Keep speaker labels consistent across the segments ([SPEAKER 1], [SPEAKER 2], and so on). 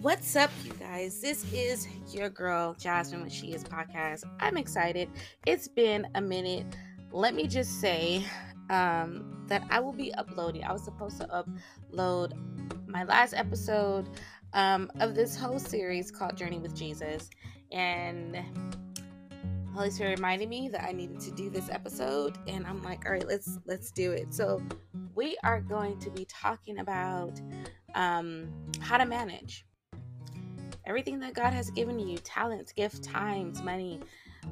[SPEAKER 1] What's up, you guys? This is your girl, Jasmine, when she is podcast. I'm excited. It's been a minute. Let me just say um, that I will be uploading. I was supposed to upload my last episode um, of this whole series called Journey with Jesus. And Holy Spirit reminded me that I needed to do this episode, and I'm like, all right, let's let's do it. So we are going to be talking about um, how to manage everything that God has given you talents, gifts, times, money.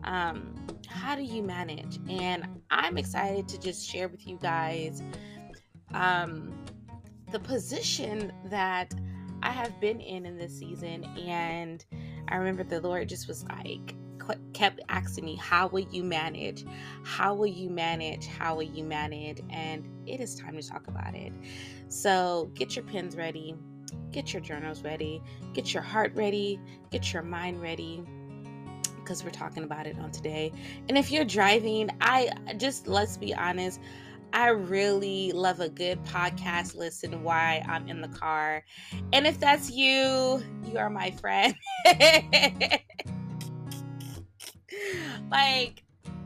[SPEAKER 1] Um, how do you manage? And I'm excited to just share with you guys um, the position that I have been in in this season. And I remember the Lord just was like, kept asking me, How will you manage? How will you manage? How will you manage? And it is time to talk about it. So get your pens ready, get your journals ready, get your heart ready, get your mind ready because we're talking about it on today. And if you're driving, I just let's be honest, I really love a good podcast listen while I'm in the car. And if that's you, you are my friend. like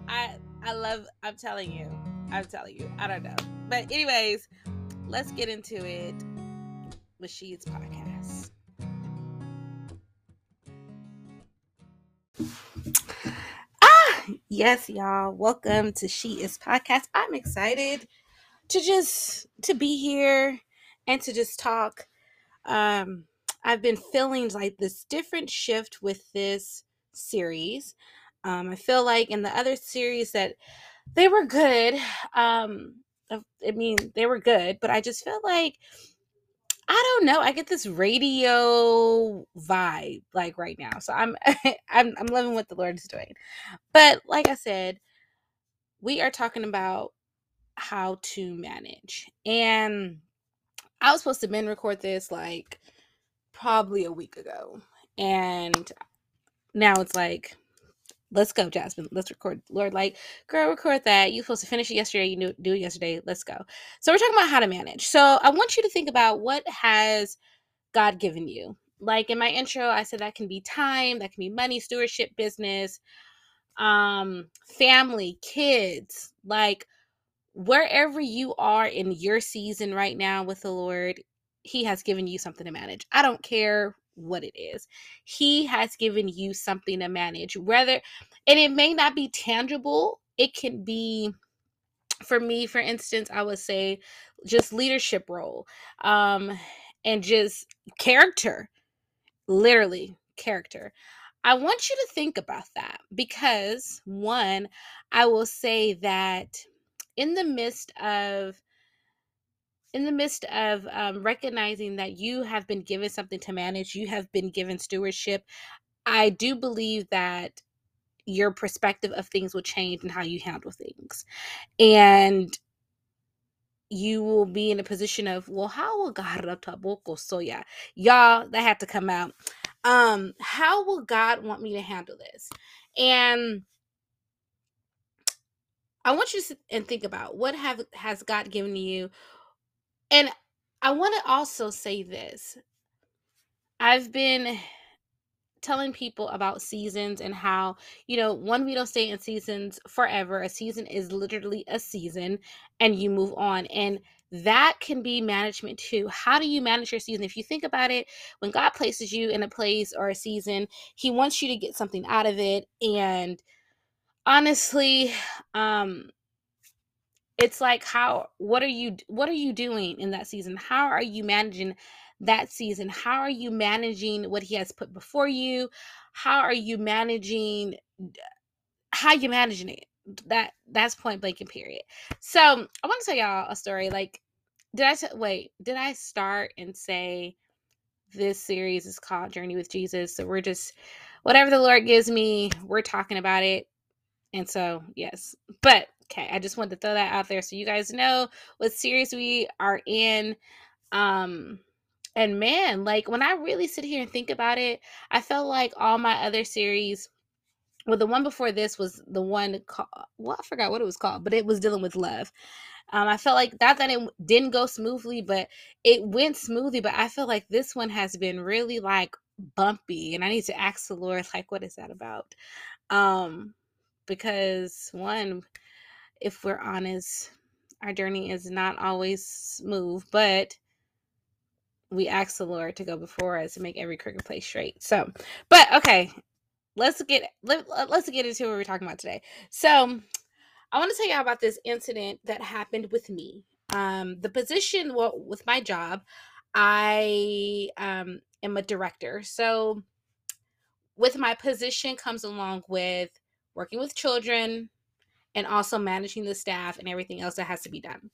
[SPEAKER 1] I I love I'm telling you. I'm telling you. I don't know. But anyways, let's get into it with She's podcast. Ah, yes, y'all. Welcome to She Is podcast. I'm excited to just to be here and to just talk. Um I've been feeling like this different shift with this series. Um, I feel like in the other series that they were good. Um, I mean, they were good, but I just feel like I don't know. I get this radio vibe like right now. So I'm I'm I'm loving what the Lord is doing. But like I said, we are talking about how to manage. And I was supposed to men record this like probably a week ago. And now it's like let's go, Jasmine. Let's record. Lord, like, girl, record that. You supposed to finish it yesterday. You knew do it yesterday. Let's go. So we're talking about how to manage. So I want you to think about what has God given you. Like in my intro, I said that can be time, that can be money, stewardship, business, um, family, kids, like wherever you are in your season right now with the Lord, He has given you something to manage. I don't care what it is. He has given you something to manage, whether, and it may not be tangible, it can be for me for instance i would say just leadership role um and just character literally character i want you to think about that because one i will say that in the midst of in the midst of um, recognizing that you have been given something to manage, you have been given stewardship, I do believe that your perspective of things will change and how you handle things. And you will be in a position of, well, how will God so yeah, y'all that had to come out. Um, how will God want me to handle this? And I want you to and think about what have has God given you and I want to also say this. I've been telling people about seasons and how, you know, one, we don't stay in seasons forever. A season is literally a season and you move on. And that can be management too. How do you manage your season? If you think about it, when God places you in a place or a season, He wants you to get something out of it. And honestly, um, it's like how what are you what are you doing in that season? How are you managing that season? How are you managing what he has put before you? How are you managing how you managing it? That that's point blank and period. So i want to tell y'all a story like did I t- wait did i start and say this series is called journey with jesus so we're just whatever the lord gives me we're talking about it. And so yes but Okay, I just wanted to throw that out there so you guys know what series we are in. Um and man, like when I really sit here and think about it, I felt like all my other series well the one before this was the one called well i forgot what it was called but it was dealing with love um i felt like that that it didn't go smoothly but it went smoothly but i feel like this one has been really like bumpy and i need to ask the lord like what is that about um because one if we're honest our journey is not always smooth but we ask the lord to go before us and make every crooked place straight so but okay let's get let, let's get into what we're talking about today. So, I want to tell you about this incident that happened with me. Um, the position well, with my job, I um, am a director. So, with my position comes along with working with children and also managing the staff and everything else that has to be done.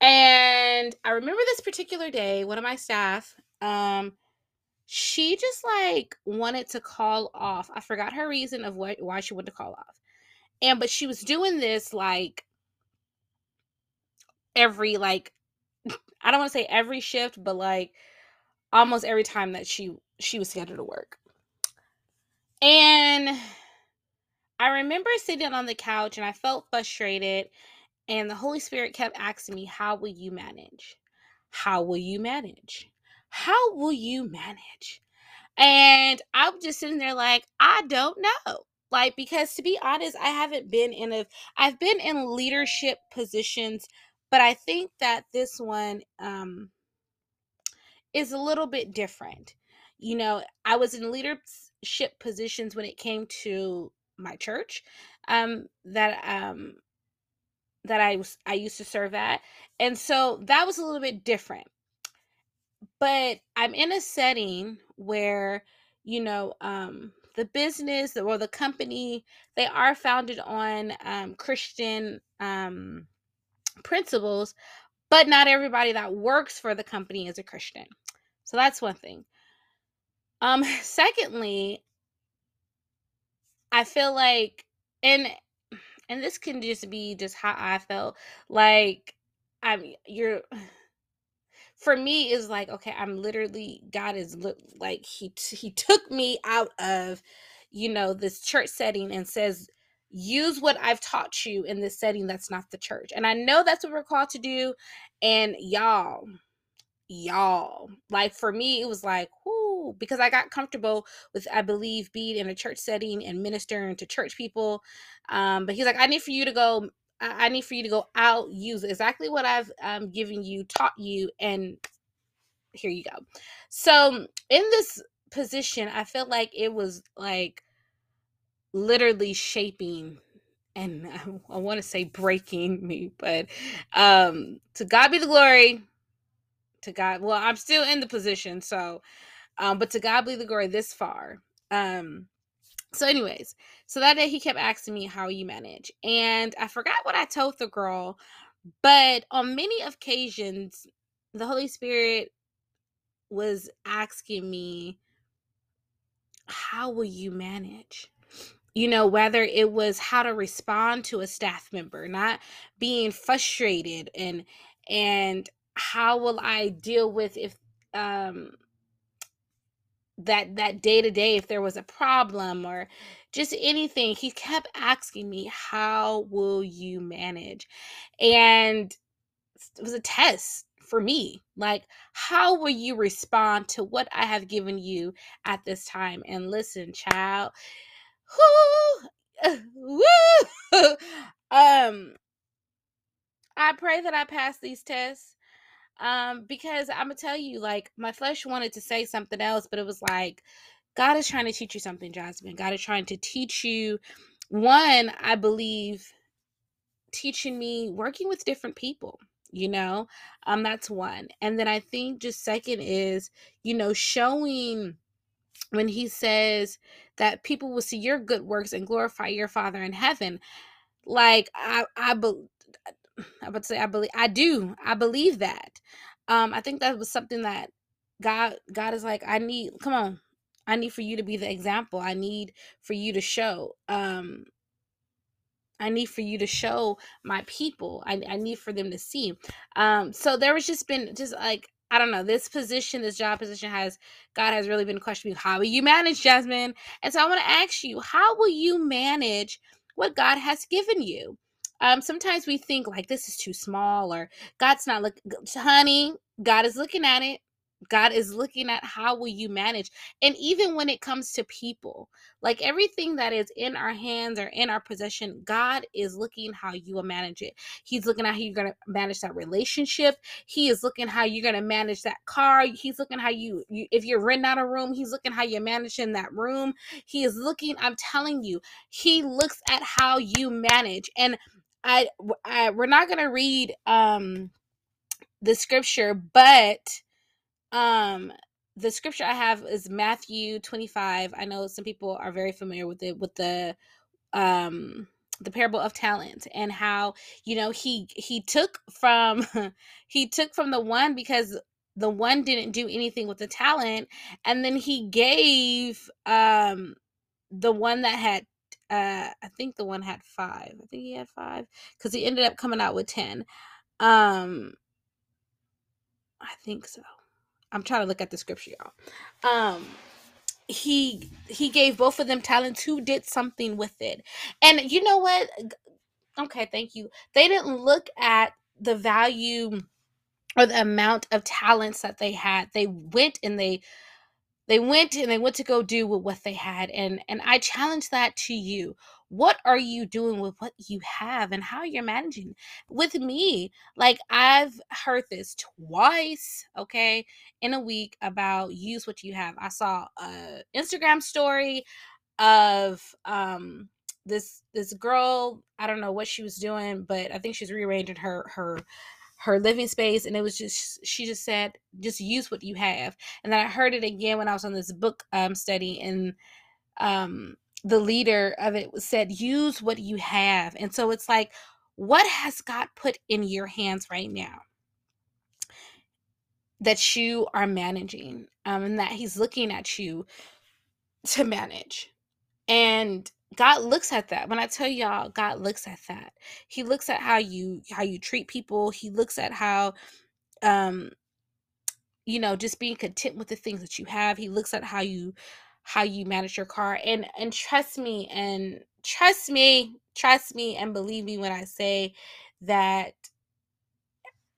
[SPEAKER 1] And I remember this particular day, one of my staff um, she just like wanted to call off. I forgot her reason of what why she wanted to call off. And but she was doing this like every like I don't want to say every shift, but like almost every time that she she was scheduled to work. And I remember sitting on the couch and I felt frustrated and the Holy Spirit kept asking me, "How will you manage? How will you manage?" How will you manage? And I'm just sitting there like, I don't know. Like, because to be honest, I haven't been in a, I've been in leadership positions, but I think that this one um, is a little bit different. You know, I was in leadership positions when it came to my church um, that um, that I was I used to serve at, and so that was a little bit different but I'm in a setting where, you know, um, the business or the company, they are founded on um, Christian um, principles, but not everybody that works for the company is a Christian. So that's one thing. Um, secondly, I feel like, and and this can just be just how I felt like I'm you're for me is like okay i'm literally god is like he he took me out of you know this church setting and says use what i've taught you in this setting that's not the church. And i know that's what we're called to do and y'all y'all like for me it was like whoo because i got comfortable with i believe being in a church setting and ministering to church people um but he's like i need for you to go I need for you to go out, use exactly what I've um, given you, taught you, and here you go. So in this position, I felt like it was like literally shaping and I, I want to say breaking me, but um to God be the glory. To God, well, I'm still in the position, so um, but to God be the glory this far. Um, so, anyways, so that day he kept asking me how you manage. And I forgot what I told the girl, but on many occasions, the Holy Spirit was asking me, how will you manage? You know, whether it was how to respond to a staff member, not being frustrated and and how will I deal with if um that that day to day if there was a problem or just anything he kept asking me how will you manage? And it was a test for me like how will you respond to what i have given you at this time? And listen child whoo, woo, um i pray that i pass these tests um, because I'm gonna tell you, like, my flesh wanted to say something else, but it was like, God is trying to teach you something, Jasmine. God is trying to teach you. One, I believe, teaching me working with different people you know um that's one and then i think just second is you know showing when he says that people will see your good works and glorify your father in heaven like i i be, I would say I believe I do. I believe that. Um, I think that was something that God God is like, I need come on. I need for you to be the example. I need for you to show. Um I need for you to show my people. I, I need for them to see. Um, so there was just been just like I don't know, this position, this job position has God has really been questioning how will you manage, Jasmine? And so I want to ask you, how will you manage what God has given you? Um, sometimes we think like this is too small or God's not look honey, God is looking at it. God is looking at how will you manage. And even when it comes to people, like everything that is in our hands or in our possession, God is looking how you will manage it. He's looking at how you're going to manage that relationship. He is looking how you're going to manage that car. He's looking how you, you if you're renting out a room, he's looking how you're managing that room. He is looking, I'm telling you, he looks at how you manage. And I, I we're not going to read um the scripture, but um the scripture I have is Matthew 25. I know some people are very familiar with it with the um the parable of talent and how you know he he took from he took from the one because the one didn't do anything with the talent and then he gave um the one that had uh I think the one had 5. I think he had 5 cuz he ended up coming out with 10. Um I think so. I'm trying to look at the scripture, y'all. Um, he he gave both of them talents who did something with it. And you know what? Okay, thank you. They didn't look at the value or the amount of talents that they had. They went and they they went and they went to go do with what they had and and i challenge that to you. What are you doing with what you have and how you're managing? With me like i've heard this twice okay in a week about use what you have. I saw a instagram story of um this this girl i don't know what she was doing but i think she's rearranging her her her living space and it was just she just said just use what you have. And then i heard it again when i was on this book um, study and um, the leader of it said use what you have. And so it's like what has god put in your hands right now that you are managing um, and that he's looking at you to manage? And God looks at that. When I tell y'all, God looks at that. He looks at how you how you treat people. He looks at how um you know, just being content with the things that you have. He looks at how you how you manage your car and and trust me and trust me, trust me and believe me when I say that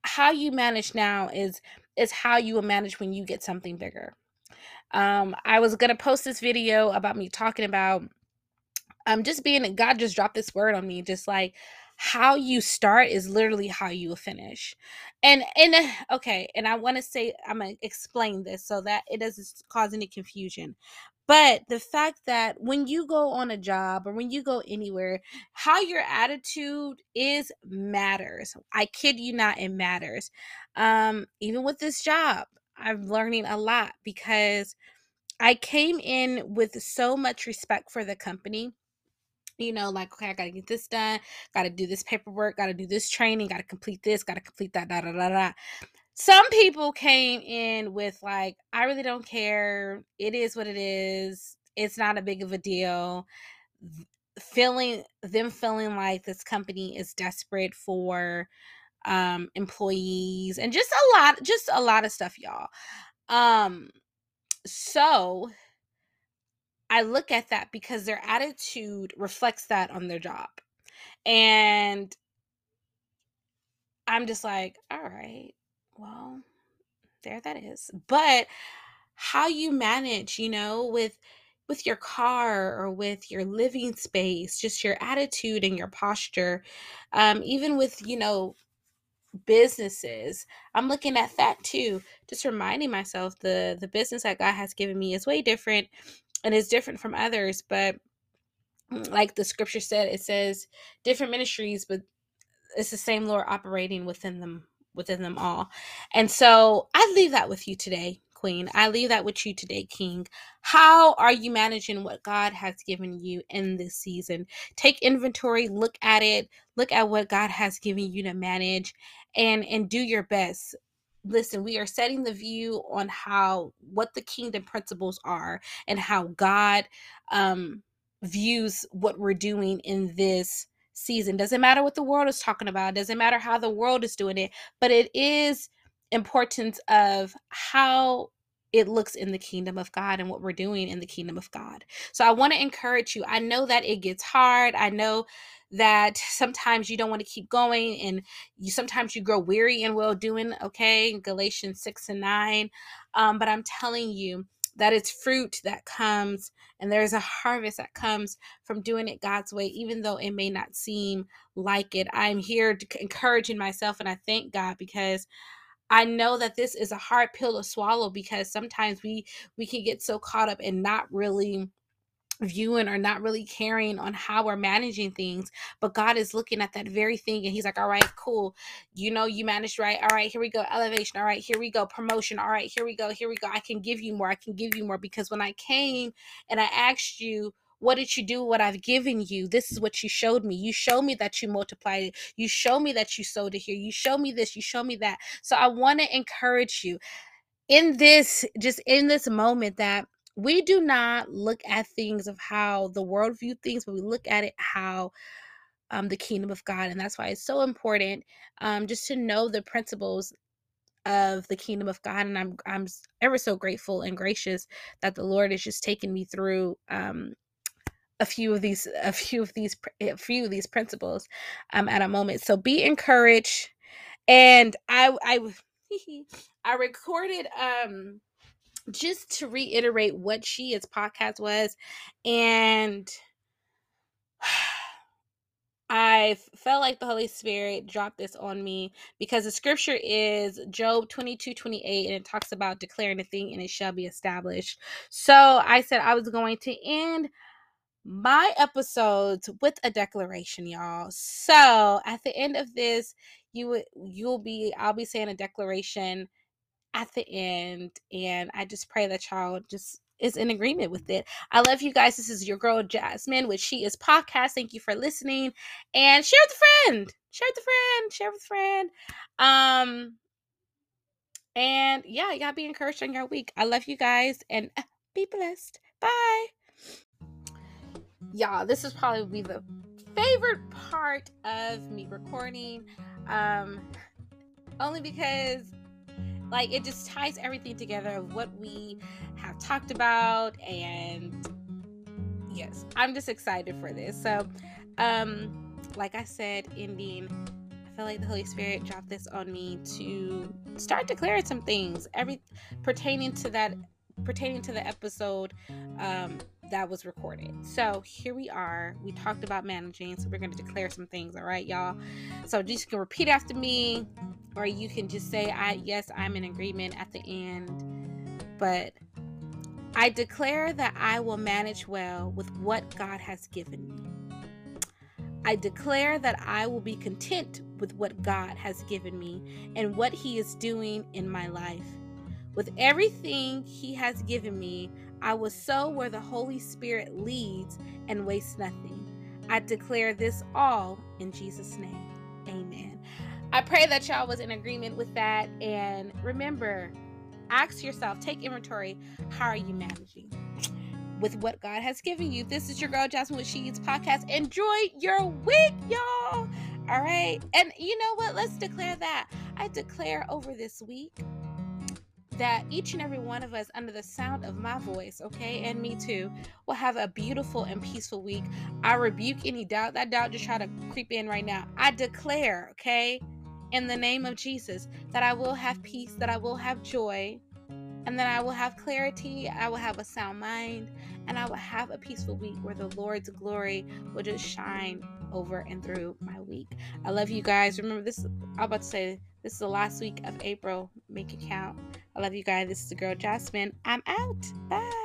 [SPEAKER 1] how you manage now is is how you will manage when you get something bigger. Um I was going to post this video about me talking about um just being god just dropped this word on me just like how you start is literally how you finish. And and okay and i want to say i'm gonna explain this so that it doesn't cause any confusion. But the fact that when you go on a job or when you go anywhere how your attitude is matters. I kid you not it matters. Um even with this job i'm learning a lot because i came in with so much respect for the company you know, like, okay, I gotta get this done, gotta do this paperwork, gotta do this training, gotta complete this, gotta complete that, da da da da. Some people came in with like, I really don't care. It is what it is. It's not a big of a deal. Feeling them feeling like this company is desperate for um employees and just a lot just a lot of stuff y'all um so I look at that because their attitude reflects that on their job. And I'm just like, all right, well, there that is. But how you manage, you know, with with your car or with your living space, just your attitude and your posture, um, even with, you know, businesses i'm looking at that too just reminding myself the the business that god has given me is way different and is different from others but mm, like the scripture said it says different ministries but it's the same lord operating within them within them all. And so i leave that with you today queen. I leave that with you today king. How are you managing what god has given you in this season? Take inventory look at it look at what god has given you to manage and and do your best listen, we are setting the view on how what the kingdom principles are and how God um views what we're doing in this season. Doesn't matter what the world is talking about, doesn't matter how the world is doing it, but it is importance of how it looks in the kingdom of God and what we're doing in the kingdom of God. So I want to encourage you. I know that it gets hard. I know that sometimes you don't want to keep going and you sometimes you grow weary in well doing, okay? Galatians 6 and 9. Um, but I'm telling you that it's fruit that comes and there's a harvest that comes from doing it God's way, even though it may not seem like it. I'm here encouraging myself and I thank God because I know that this is a hard pill to swallow because sometimes we we can get so caught up in not really viewing or not really caring on how we're managing things but god is looking at that very thing and he's like all right cool. You know you managed right. All right here we go. Elevation. All right here we go. Promotion. All right here we go. Here we go. I can give you more. I can give you more. Because when i came and i asked you what did you do what I've given you? This is what you showed me. You show me that you multiplied it. You show me that you sowed it here. You show me this. You show me that. So I want to encourage you in this, just in this moment, that we do not look at things of how the world view things, but we look at it how um, the kingdom of God. And that's why it's so important um, just to know the principles of the kingdom of God. And I'm I'm ever so grateful and gracious that the Lord is just taking me through um, a few of these a few of these a few of these principles um, at a moment. So be encouraged. And I I I recorded um just to reiterate what she is podcast was and I felt like the Holy Spirit dropped this on me because the scripture is Job 22 28, and it talks about declaring a thing and it shall be established. So I said I was going to end my episodes with a declaration, y'all. So at the end of this, you you'll be I'll be saying a declaration at the end. And I just pray that y'all just is in agreement with it. I love you guys. This is your girl Jasmine, which she is podcast. Thank you for listening. And share with a friend. Share with a friend. Share with a friend. Um and yeah, y'all be encouraged on your week. I love you guys and uh, be blessed. Bye. Y'all, this is probably the favorite part of me recording. Um only because like it just ties everything together of what we have talked about and yes i'm just excited for this so um like i said ending i feel like the holy spirit dropped this on me to start declaring some things every pertaining to that pertaining to the episode um that was recorded. So here we are. We talked about managing, so we're going to declare some things, all right, y'all? So just can repeat after me, or you can just say, I yes, I'm in agreement at the end. But I declare that I will manage well with what God has given me. I declare that I will be content with what God has given me and what He is doing in my life. With everything He has given me, I will sow where the Holy Spirit leads and waste nothing. I declare this all in Jesus' name. Amen. I pray that y'all was in agreement with that. And remember, ask yourself, take inventory. How are you managing? With what God has given you. This is your girl Jasmine with She Is Podcast. Enjoy your week, y'all. All right. And you know what? Let's declare that. I declare over this week that each and every one of us, under the sound of my voice, okay, and me too, will have a beautiful and peaceful week. I rebuke any doubt. That doubt just try to creep in right now. I declare, okay, in the name of Jesus, that I will have peace, that I will have joy, and that I will have clarity. I will have a sound mind, and I will have a peaceful week where the Lord's glory will just shine over and through my week. I love you guys. Remember this, I'm about to say, this is the last week of April. Make it count. I love you guys. This is the girl Jasmine. I'm out. Bye.